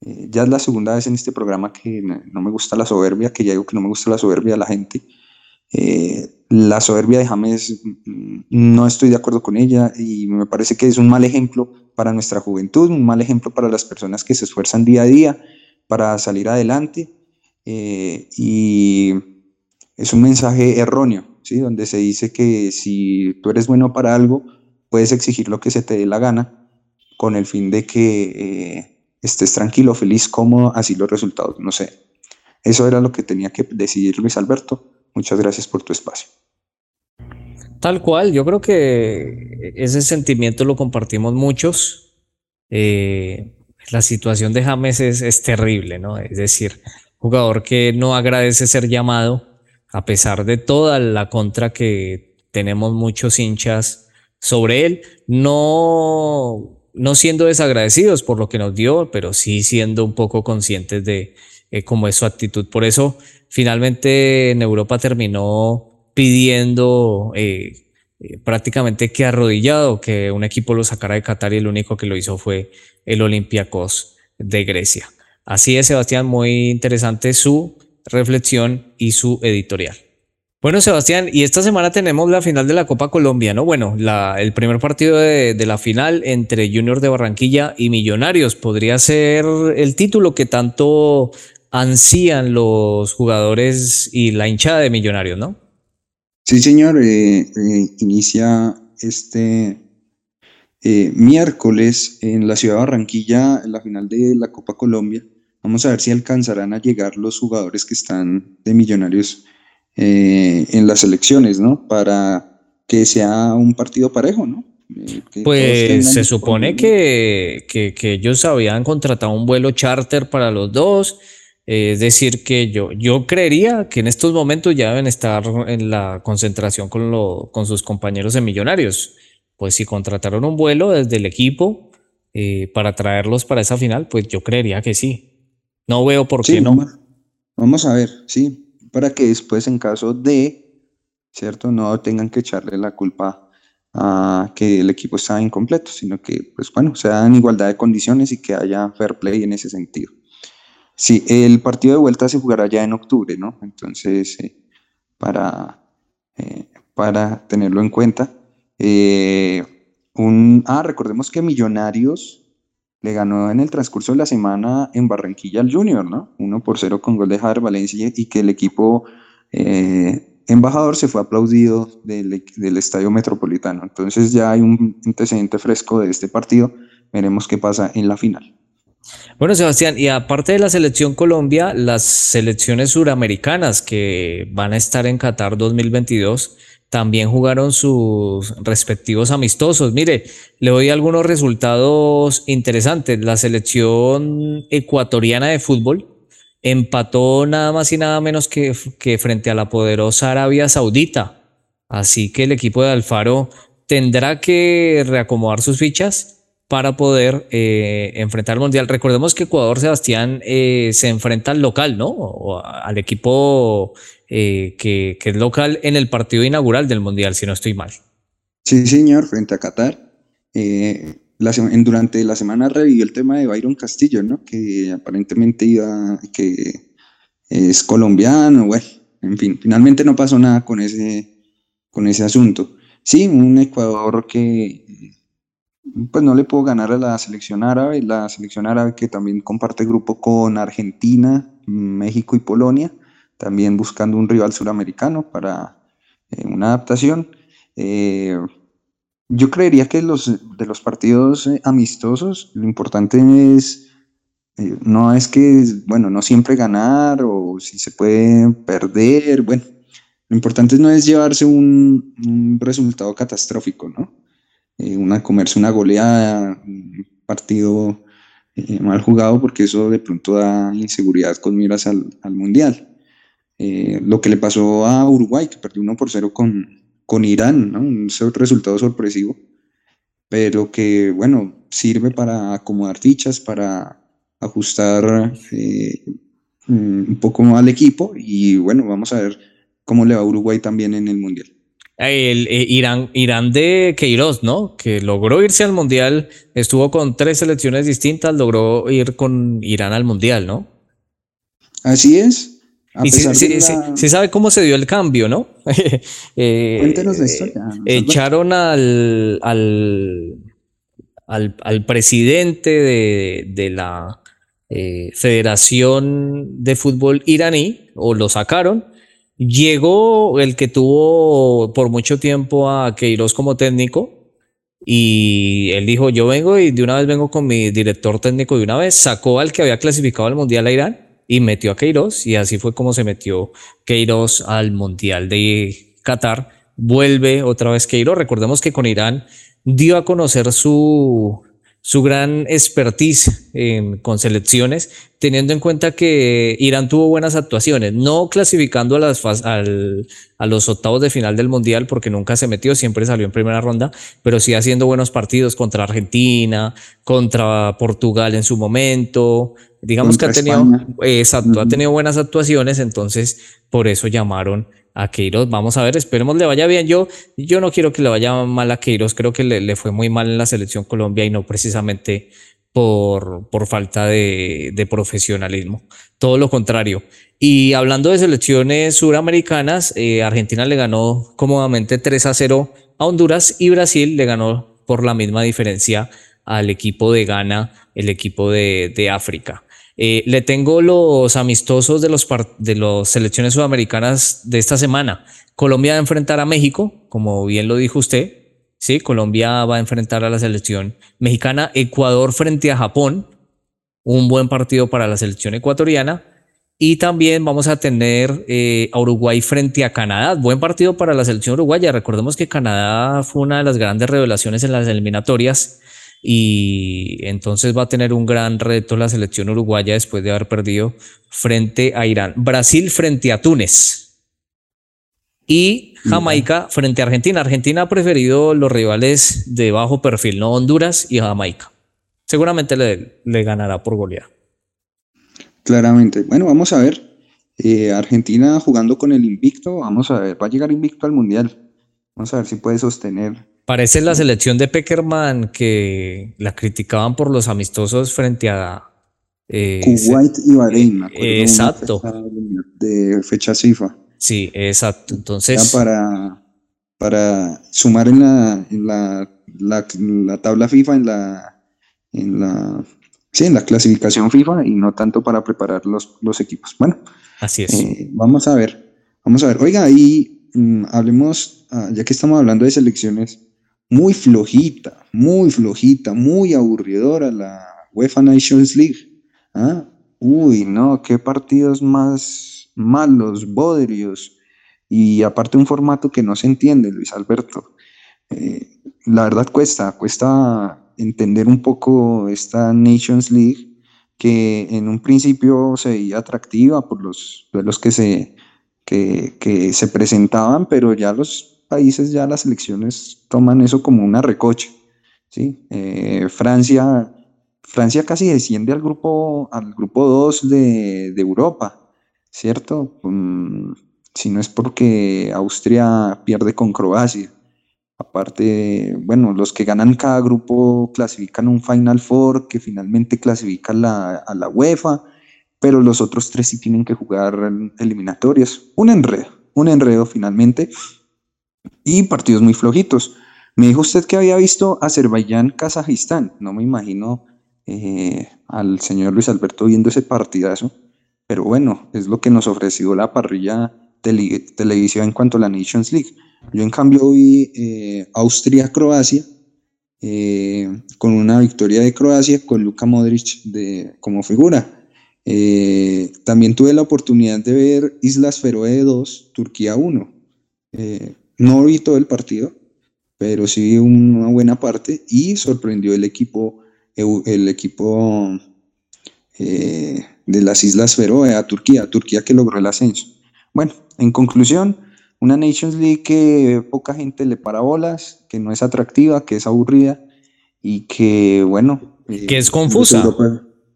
eh, ya es la segunda vez en este programa que no me gusta la soberbia, que ya digo que no me gusta la soberbia de la gente. Eh, la soberbia de James mm, no estoy de acuerdo con ella y me parece que es un mal ejemplo para nuestra juventud, un mal ejemplo para las personas que se esfuerzan día a día para salir adelante eh, y es un mensaje erróneo, ¿sí? donde se dice que si tú eres bueno para algo, puedes exigir lo que se te dé la gana con el fin de que estés tranquilo, feliz, cómodo, así los resultados, no sé. Eso era lo que tenía que decidir Luis Alberto. Muchas gracias por tu espacio. Tal cual, yo creo que ese sentimiento lo compartimos muchos. Eh, la situación de James es, terrible, ¿no? Es decir, jugador que no agradece ser llamado, a pesar de toda la contra que tenemos muchos hinchas sobre él, no no siendo desagradecidos por lo que nos dio, pero sí siendo un poco conscientes de eh, cómo es su actitud. Por eso, finalmente en Europa terminó pidiendo eh, eh, prácticamente que arrodillado que un equipo lo sacara de Qatar y el único que lo hizo fue el Olympiacos de Grecia. Así es, Sebastián, muy interesante su reflexión y su editorial. Bueno, Sebastián, y esta semana tenemos la final de la Copa Colombia, ¿no? Bueno, el primer partido de, la final entre Junior de Barranquilla y Millonarios podría ser el título que tanto ansían los jugadores y la hinchada de Millonarios, ¿no? Sí, señor, eh, eh, inicia este eh, miércoles en la ciudad de Barranquilla la final de la Copa Colombia. Vamos a ver si alcanzarán a llegar los jugadores que están de Millonarios eh, en las elecciones, ¿no? Para que sea un partido parejo, ¿no? Eh, pues se supone que, que, ellos habían contratado un vuelo charter para los dos. Eh, es decir, que yo, yo creería que en estos momentos ya deben estar en la concentración con, lo, con sus compañeros de Millonarios. Pues si contrataron un vuelo desde el equipo para traerlos para esa final, pues yo creería que sí. No veo por qué no. Vamos a ver, sí, para que después en caso de, ¿cierto? No tengan que echarle la culpa a que el equipo está incompleto, sino que, pues bueno, sea en igualdad de condiciones y que haya fair play en ese sentido. Sí, el partido de vuelta se jugará ya en octubre, ¿no? Entonces, eh, para, eh, para tenerlo en cuenta. Eh, un, ah, recordemos que Millonarios le ganó en el transcurso de la semana en Barranquilla al Junior, ¿no? Uno por cero con gol de Javier Valencia y que el equipo eh, embajador se fue aplaudido del, del, Estadio Metropolitano. Entonces ya hay un antecedente fresco de este partido. Veremos qué pasa en la final. Bueno, Sebastián, y aparte de la selección Colombia, las selecciones suramericanas que van a estar en Qatar 2022 también jugaron sus respectivos amistosos. Mire, le doy algunos resultados interesantes. La selección ecuatoriana de fútbol empató nada más y nada menos que, que frente a la poderosa Arabia Saudita. Así que el equipo de Alfaro tendrá que reacomodar sus fichas para poder eh, enfrentar al Mundial. Recordemos que Ecuador, Sebastián, eh, se enfrenta al local, ¿no? O al equipo eh, que, es local en el partido inaugural del Mundial, si no estoy mal. Sí, señor, frente a Qatar. La, durante la semana revivió el tema de Byron Castillo, ¿no? Que aparentemente iba, que es colombiano, bueno, en fin, finalmente no pasó nada con ese, con ese asunto. Sí, un Ecuador que pues no le puedo ganar a la selección árabe, la selección árabe que también comparte grupo con Argentina, México y Polonia, también buscando un rival suramericano para eh, una adaptación. Eh, yo creería que los, de los partidos eh, amistosos, lo importante es, no es que, bueno, no siempre ganar o si se puede perder, bueno, lo importante no es llevarse un, resultado catastrófico, ¿no? Una, comerse una goleada, un partido mal jugado, porque eso de pronto da inseguridad con miras al, Mundial. Eh, lo que le pasó a Uruguay, que perdió 1 por 0 con, con Irán, ¿no? un resultado sorpresivo, pero que, bueno, sirve para acomodar fichas, para ajustar un poco al equipo y bueno, vamos a ver cómo le va a Uruguay también en el Mundial el, eh, Irán, Irán de Queiroz, ¿no? Que logró irse al Mundial, estuvo con tres selecciones distintas, logró ir con Irán al Mundial, ¿no? Así es. Y sí, sabe cómo se dio el cambio, ¿no? eh, Cuéntenos la historia. Echaron al, al, al, presidente de, de la eh, Federación de Fútbol iraní, o lo sacaron, Llegó el que tuvo por mucho tiempo a Queiroz como técnico y él dijo, yo vengo y de una vez vengo con mi director técnico de una vez, sacó al que había clasificado al Mundial a Irán y metió a Queiroz y así fue como se metió Queiroz al Mundial de Qatar. Vuelve otra vez Queiroz, recordemos que con Irán dio a conocer su, su gran expertise con selecciones, teniendo en cuenta que Irán tuvo buenas actuaciones, no clasificando a, las, a los octavos de final del Mundial, porque nunca se metió, siempre salió en primera ronda, pero sí haciendo buenos partidos contra Argentina, contra Portugal en su momento. Digamos que ha tenido, exacto, ha tenido buenas actuaciones, entonces por eso llamaron a Queiroz. Vamos a ver, esperemos le vaya bien. Yo, yo no quiero que le vaya mal a Queiroz, creo que le, fue muy mal en la selección Colombia y no precisamente por, por falta de, profesionalismo. Todo lo contrario. Y hablando de selecciones suramericanas, eh, Argentina le ganó cómodamente 3 a 0 a Honduras y Brasil le ganó por la misma diferencia al equipo de Ghana, el equipo de, de África. Eh, le tengo los amistosos de los de las selecciones sudamericanas de esta semana. Colombia va a enfrentar a México, como bien lo dijo usted. Sí, Colombia va a enfrentar a la selección mexicana. Ecuador frente a Japón. Un buen partido para la selección ecuatoriana. Y también vamos a tener eh, a Uruguay frente a Canadá. Buen partido para la selección uruguaya. Recordemos que Canadá fue una de las grandes revelaciones en las eliminatorias y entonces va a tener un gran reto la selección uruguaya después de haber perdido frente a Irán. Brasil frente a Túnez y Jamaica frente a Argentina. Argentina ha preferido los rivales de bajo perfil, no Honduras y Jamaica. Seguramente le, le ganará por goleada. Claramente. Bueno, vamos a ver. Eh, Argentina jugando con el invicto, vamos a ver, va a llegar invicto al Mundial. Vamos a ver si puede sostener Parece la selección de Peckerman que la criticaban por los amistosos frente a eh, Kuwait y Bahrein. exacto. de fecha FIFA. Sí, exacto. Entonces. para, para sumar en la, en la, la, tabla FIFA, en la, en la, sí, en la clasificación FIFA y no tanto para preparar los, los equipos. Bueno, así es. Eh, vamos a ver. Vamos a ver. Oiga, ahí mm, hablemos, ah, ya que estamos hablando de selecciones, muy flojita, muy flojita, muy aburridora la UEFA Nations League. ¿ah? Uy, no, qué partidos más malos, bodrios. Y aparte un formato que no se entiende, Luis Alberto. Eh, la verdad cuesta, cuesta entender un poco esta Nations League que en un principio se veía atractiva por los los que se, que, que se presentaban, pero ya los países ya las elecciones toman eso como una recocha, ¿sí? Eh, Francia, Francia casi desciende al grupo, al grupo 2 de, de Europa, ¿cierto? Mm, si no es porque Austria pierde con Croacia. Aparte, bueno, los que ganan cada grupo clasifican un Final Four que finalmente clasifica la, a la UEFA, pero los otros tres sí tienen que jugar eliminatorias. Un enredo, un enredo finalmente y partidos muy flojitos. Me dijo usted que había visto Azerbaiyán-Kazajistán. No me imagino eh, al señor Luis Alberto viendo ese partidazo, pero bueno, es lo que nos ofreció la parrilla televisiva en cuanto a la Nations League. Yo en cambio vi eh, Austria-Croacia eh, con una victoria de Croacia con Luka Modric de, como figura. Eh, también tuve la oportunidad de ver Islas Feroe 2, Turquía 1. No vi todo el partido, pero sí vi una buena parte y sorprendió el equipo, el equipo de las Islas Feroe a Turquía, Turquía que logró el ascenso. Bueno, en conclusión, una Nations League que poca gente le para bolas, que no es atractiva, que es aburrida y que, bueno... Eh, que es confusa.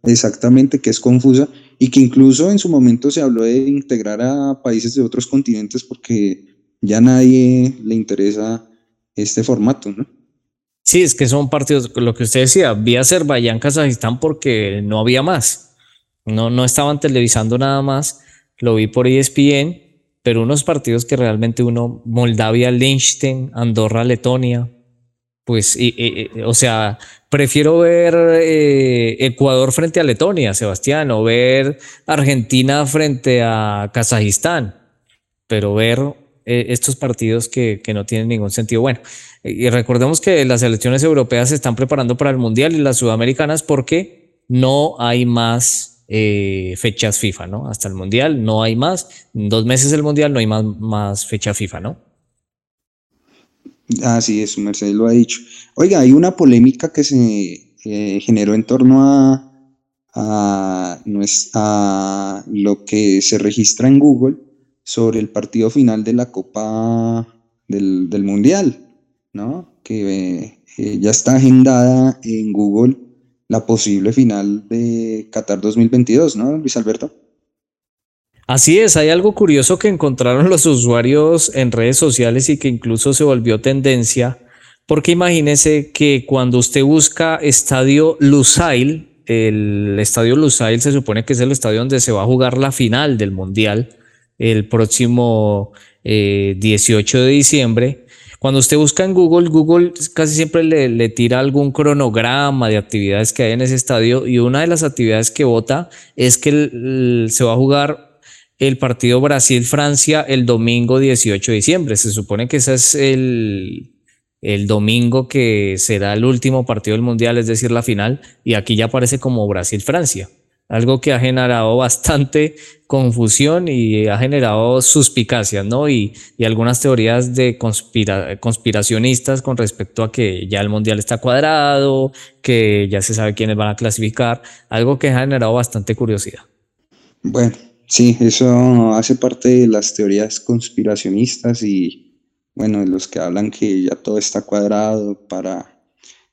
exactamente, que es confusa y que incluso en su momento se habló de integrar a países de otros continentes porque ya nadie le interesa este formato, ¿no? Sí, es que son partidos, lo que usted decía, vi Azerbaiyán, Kazajistán porque no había más. No, no estaban televisando nada más. Lo vi por ESPN pero unos partidos que realmente uno, Moldavia, Liechtenstein, Andorra, Letonia, pues, o sea, prefiero ver eh, Ecuador frente a Letonia, Sebastián, o ver Argentina frente a Kazajistán, pero ver eh, estos partidos que, que, no tienen ningún sentido. Bueno, y recordemos que las elecciones europeas se están preparando para el Mundial y las sudamericanas porque no hay más eh, fechas FIFA, ¿no? Hasta el Mundial no hay más. dos meses del Mundial no hay más, más fecha FIFA, ¿no? Así es, Mercedes lo ha dicho. Oiga, hay una polémica que se eh, generó en torno a, a, a, lo que se registra en Google sobre el partido final de la Copa del, del Mundial, ¿no? Que eh, ya está agendada en Google la posible final de Qatar 2022, ¿no, Luis Alberto? Así es, hay algo curioso que encontraron los usuarios en redes sociales y que incluso se volvió tendencia, porque imagínese que cuando usted busca Estadio Lusail, el Estadio Lusail se supone que es el estadio donde se va a jugar la final del Mundial el próximo 18 eh, de diciembre, cuando usted busca en Google, Google casi siempre le, tira algún cronograma de actividades que hay en ese estadio y una de las actividades que vota es que se va a jugar el partido Brasil-Francia el domingo 18 de diciembre. Se supone que ese es el, el domingo que será el último partido del Mundial, es decir, la final, y aquí ya aparece como Brasil-Francia algo que ha generado bastante confusión y ha generado suspicacias, ¿no? Y, algunas teorías de conspiracionistas con respecto a que ya el mundial está cuadrado, que ya se sabe quiénes van a clasificar, algo que ha generado bastante curiosidad. Bueno, sí, eso hace parte de las teorías conspiracionistas y, bueno, los que hablan que ya todo está cuadrado para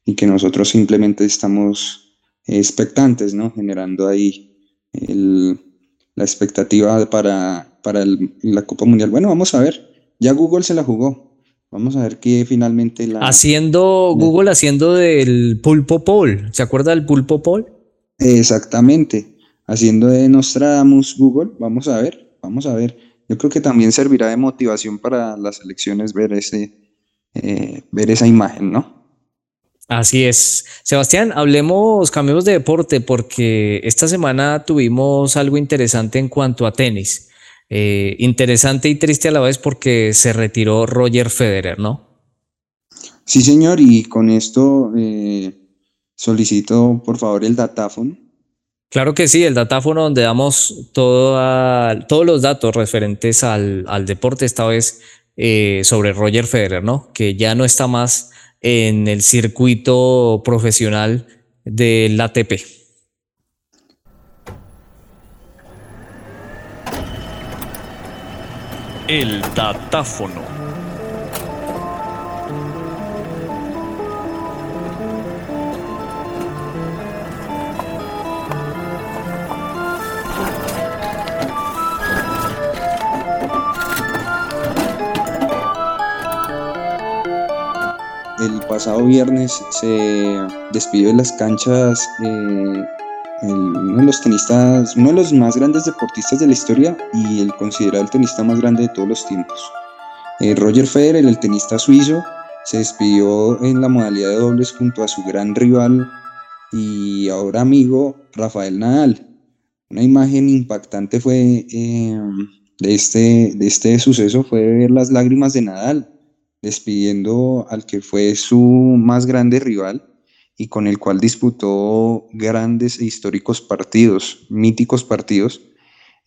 y que nosotros simplemente estamos expectantes, ¿no? Generando ahí la expectativa para, para la Copa Mundial. Bueno, vamos a ver. Ya Google se la jugó. Vamos a ver qué finalmente la. Haciendo, Google haciendo del pulpo poll. ¿Se acuerda del pulpo poll? Exactamente. Haciendo de Nostradamus Google. Vamos a ver. Vamos a ver. Yo creo que también servirá de motivación para las elecciones ver ese, eh, ver esa imagen, ¿no? Así es. Sebastián, hablemos, cambiemos de deporte porque esta semana tuvimos algo interesante en cuanto a tenis. Eh, interesante y triste a la vez porque se retiró Roger Federer, ¿no? Sí, señor, y con esto eh, solicito por favor el datáfono. Claro que sí, el datáfono donde damos todos los datos referentes al, deporte, esta vez eh, sobre Roger Federer, ¿no? Que ya no está más en el circuito profesional del ATP. El datáfono. Pasado viernes se despidió de las canchas eh, uno de los tenistas, uno de los más grandes deportistas de la historia y el considerado el tenista más grande de todos los tiempos. Eh, Roger Federer, el tenista suizo, se despidió en la modalidad de dobles junto a su gran rival y ahora amigo Rafael Nadal. Una imagen impactante fue eh, de, este, de este suceso fue ver las lágrimas de Nadal despidiendo al que fue su más grande rival y con el cual disputó grandes e históricos partidos, míticos partidos.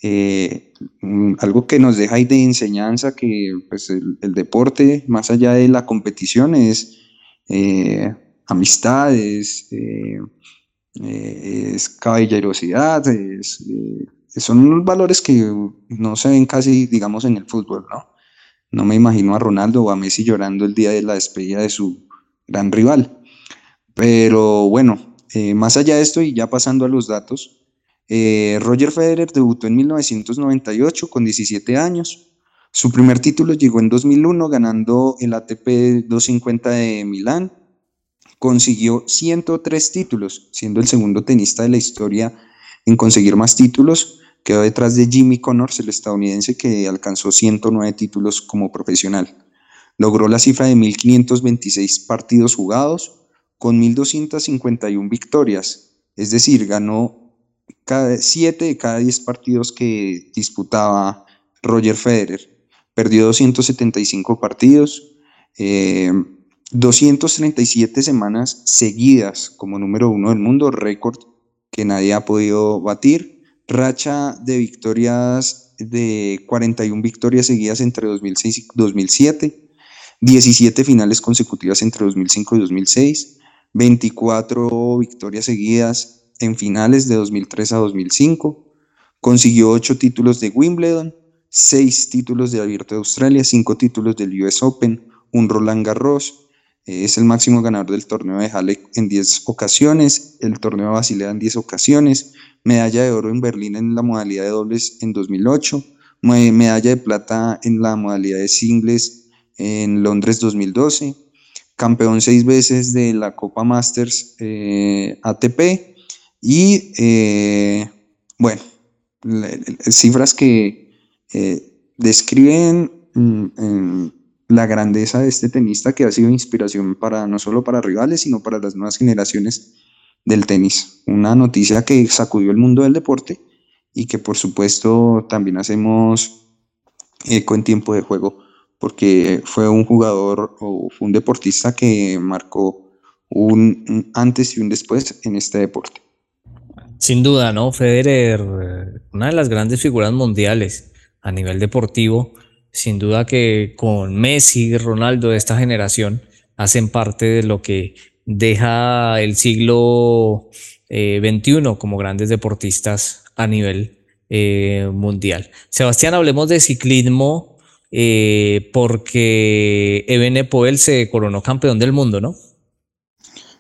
Eh, mm, algo que nos deja ahí de enseñanza que pues, el, deporte, más allá de la competición, es eh, amistades, eh, es caballerosidad, son valores que no se ven casi, digamos, en el fútbol, ¿no? No me imagino a Ronaldo o a Messi llorando el día de la despedida de su gran rival. Pero bueno, eh, más allá de esto y ya pasando a los datos, eh, Roger Federer debutó en 1998 con 17 años. Su primer título llegó en 2001 ganando el ATP 250 de Milán. Consiguió 103 títulos, siendo el segundo tenista de la historia en conseguir más títulos. Quedó detrás de Jimmy Connors, el estadounidense que alcanzó 109 títulos como profesional. Logró la cifra de 1.526 partidos jugados, con 1.251 victorias, es decir, ganó cada 7 de cada 10 partidos que disputaba Roger Federer. Perdió 275 partidos, 237 eh, semanas seguidas como número uno del mundo, récord que nadie ha podido batir. Racha de victorias de 41 victorias seguidas entre 2006 y 2007, 17 finales consecutivas entre 2005 y 2006, 24 victorias seguidas en finales de 2003 a 2005. Consiguió 8 títulos de Wimbledon, 6 títulos de Abierto de Australia, 5 títulos del US Open, un Roland Garros. Es el máximo ganador del torneo de Halle en 10 ocasiones, el torneo de Basilea en 10 ocasiones, medalla de oro en Berlín en la modalidad de dobles en 2008, medalla de plata en la modalidad de singles en Londres 2012 campeón seis veces de la Copa Masters eh, ATP y eh, bueno, cifras que eh, describen mm, la grandeza de este tenista que ha sido inspiración para no solo para rivales, sino para las nuevas generaciones del tenis. Una noticia que sacudió el mundo del deporte y que por supuesto también hacemos eco en tiempo de juego porque fue un jugador o fue un deportista que marcó un, antes y un después en este deporte. Sin duda, ¿no? Federer, eh, una de las grandes figuras mundiales a nivel deportivo, sin duda que con Messi Ronaldo de esta generación hacen parte de lo que deja el siglo XXI eh, como grandes deportistas a nivel eh, mundial. Sebastián, hablemos de ciclismo eh, porque Eben Poel se coronó campeón del mundo, ¿no?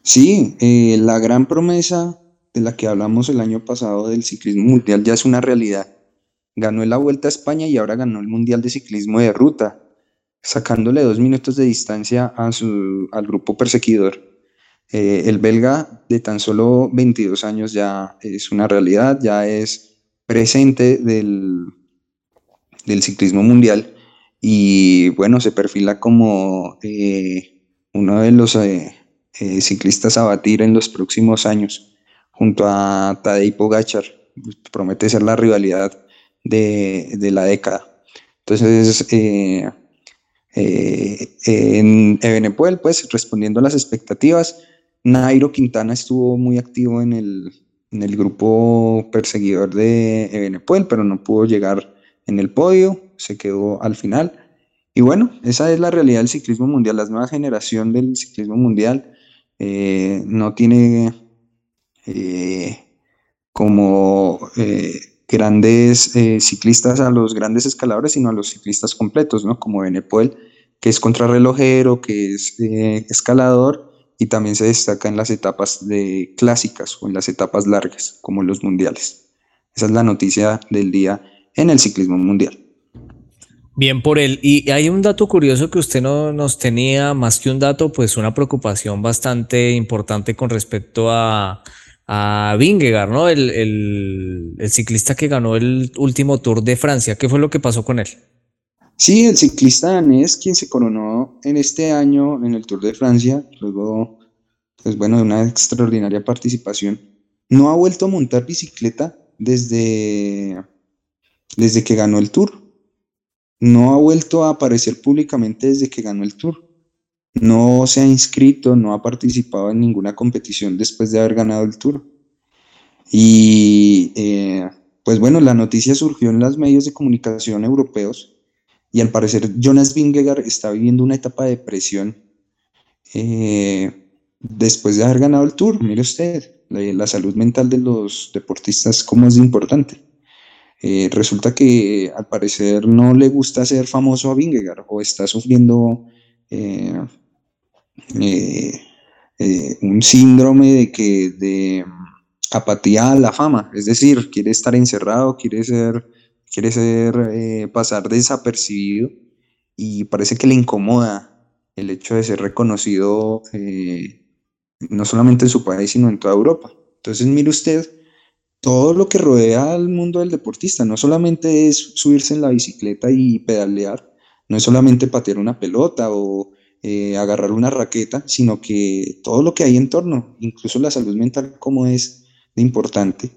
Sí, la gran promesa de la que hablamos el año pasado del ciclismo mundial ya es una realidad. Ganó la Vuelta a España y ahora ganó el Mundial de Ciclismo de Ruta, sacándole dos minutos de distancia a su, al grupo perseguidor. Eh, el belga de tan solo 22 años ya es una realidad, ya es presente del, del ciclismo mundial y bueno, se perfila como eh, uno de los eh, eh, ciclistas a batir en los próximos años, junto a Tadej Pogacar. Promete ser la rivalidad de, la década. Entonces, en Ebenepoel, pues respondiendo a las expectativas, Nairo Quintana estuvo muy activo en el, en el grupo perseguidor de Ebenepoel, pero no pudo llegar en el podio se quedó al final. Y bueno, esa es la realidad del ciclismo mundial. La nueva generación del ciclismo mundial eh, no tiene eh, como eh, grandes ciclistas a los grandes escaladores, sino a los ciclistas completos, ¿no? Como Benepoel, que es contrarrelojero, que es escalador y también se destaca en las etapas de clásicas o en las etapas largas, como los mundiales. Esa es la noticia del día en el ciclismo mundial. Bien por él. Y hay un dato curioso que usted no nos tenía, más que un dato, pues una preocupación bastante importante con respecto a, a Vingegaard, ¿no? El, el, ciclista que ganó el último Tour de Francia. ¿Qué fue lo que pasó con él? Sí, el ciclista danés quien se coronó en este año en el Tour de Francia, luego, pues bueno, de una extraordinaria participación, no ha vuelto a montar bicicleta desde, desde que ganó el Tour. No ha vuelto a aparecer públicamente desde que ganó el Tour. No se ha inscrito, no ha participado en ninguna competición después de haber ganado el Tour. Y eh, pues bueno, la noticia surgió en los medios de comunicación europeos y al parecer Jonas Vingegaard está viviendo una etapa de depresión eh, después de haber ganado el Tour. Mire usted, la, salud mental de los deportistas, cómo es importante. Eh, resulta que al parecer no le gusta ser famoso a Vingegaard o está sufriendo eh, un síndrome de que de apatía a la fama, es decir, quiere estar encerrado, quiere ser quiere ser, eh, pasar desapercibido y parece que le incomoda el hecho de ser reconocido eh, no solamente en su país, sino en toda Europa. Entonces, mire usted, todo lo que rodea al mundo del deportista, no solamente es subirse en la bicicleta y pedalear, no es solamente patear una pelota o eh, agarrar una raqueta, sino que todo lo que hay en torno, incluso la salud mental, como es importante.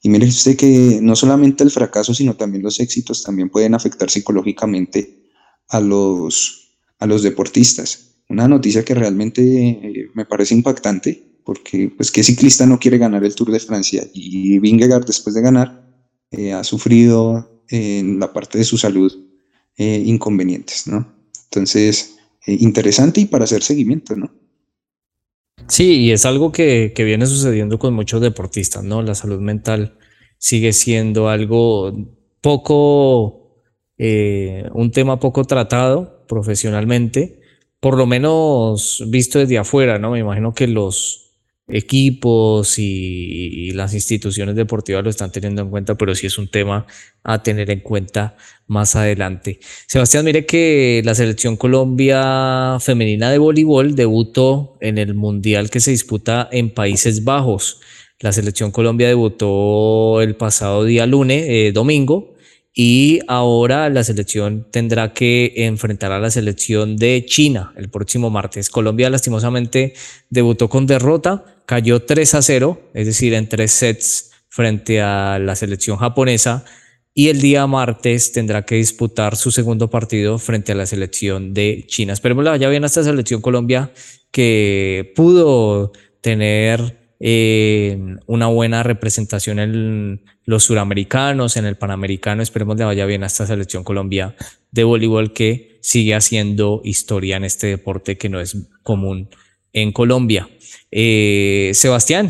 Y mire usted que no solamente el fracaso, sino también los éxitos también pueden afectar psicológicamente a los, a los deportistas. Una noticia que realmente eh, me parece impactante, porque pues qué ciclista no quiere ganar el Tour de Francia y Vingegaard después de ganar eh, ha sufrido en la parte de su salud eh, inconvenientes, ¿no? Entonces, interesante y para hacer seguimiento, ¿no? Sí, y es algo que, que, viene sucediendo con muchos deportistas, ¿no? La salud mental sigue siendo algo poco, eh, un tema poco tratado profesionalmente, por lo menos visto desde afuera, ¿no? Me imagino que los, equipos y, las instituciones deportivas lo están teniendo en cuenta, pero sí es un tema a tener en cuenta más adelante. Sebastián, mire que la selección Colombia femenina de voleibol debutó en el Mundial que se disputa en Países Bajos. La selección Colombia debutó el pasado día lunes, eh, domingo, y ahora la selección tendrá que enfrentar a la selección de China el próximo martes. Colombia lastimosamente debutó con derrota, cayó 3 a 0, es decir, en tres sets frente a la selección japonesa y el día martes tendrá que disputar su segundo partido frente a la selección de China. Esperemos le vaya bien esta selección Colombia que pudo tener eh, una buena representación en los suramericanos, en el panamericano. Esperemos le vaya bien a esta selección Colombia de voleibol que sigue haciendo historia en este deporte que no es común en Colombia. Eh, Sebastián,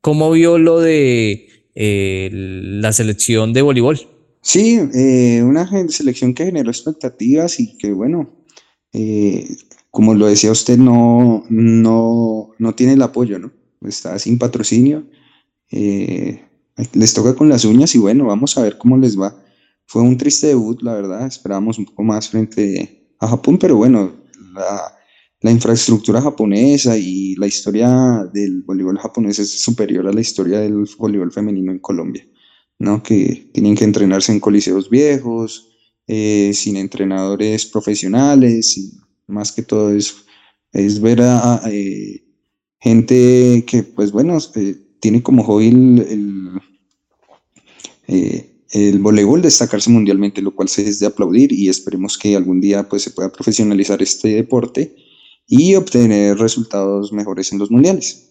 ¿cómo vio lo de eh, la selección de voleibol? Sí, una selección que generó expectativas y que bueno, como lo decía usted, no, no, no tiene el apoyo, ¿no? Está sin patrocinio. Eh, les toca con las uñas y bueno, vamos a ver cómo les va. Fue un triste debut, la verdad, esperábamos un poco más frente a Japón, pero bueno, la, infraestructura japonesa y la historia del voleibol japonés es superior a la historia del voleibol femenino en Colombia, ¿no? Que tienen que entrenarse en coliseos viejos, eh, sin entrenadores profesionales, y más que todo es, es ver a, eh, gente que, pues bueno, eh, tiene como hobby el, el, eh, voleibol destacarse mundialmente, lo cual se es de aplaudir y esperemos que algún día pues, se pueda profesionalizar este deporte y obtener resultados mejores en los mundiales.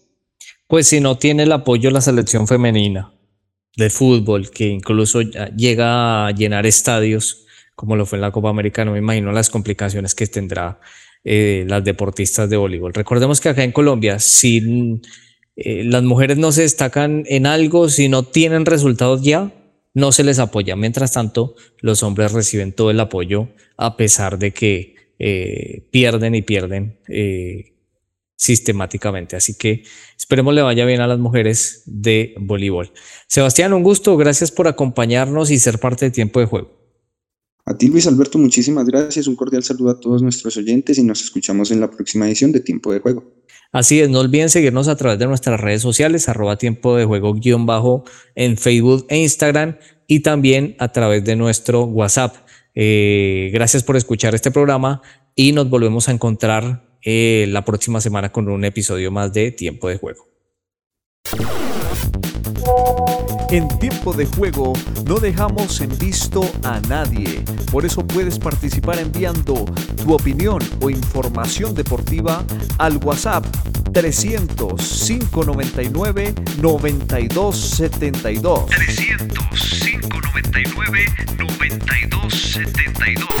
Pues si no tiene el apoyo la selección femenina de fútbol, que incluso llega a llenar estadios, como lo fue en la Copa América, no me imagino las complicaciones que tendrá eh, las deportistas de voleibol. Recordemos que acá en Colombia, si eh, las mujeres no se destacan en algo, si no tienen resultados ya, no se les apoya. Mientras tanto, los hombres reciben todo el apoyo a pesar de que eh, pierden y pierden sistemáticamente. Así que esperemos le vaya bien a las mujeres de voleibol. Sebastián, un gusto. Gracias por acompañarnos y ser parte de tiempo de juego. A ti Luis Alberto, muchísimas gracias, un cordial saludo a todos nuestros oyentes y nos escuchamos en la próxima edición de Tiempo de Juego. Así es, no olviden seguirnos a través de nuestras redes sociales, arroba tiempo de juego guion bajo en Facebook e Instagram y también a través de nuestro WhatsApp. Eh, gracias por escuchar este programa y nos volvemos a encontrar eh, la próxima semana con un episodio más de Tiempo de Juego. En tiempo de juego no dejamos en visto a nadie. Por eso puedes participar enviando tu opinión o información deportiva al WhatsApp 300 599 9272. 300 599 9272.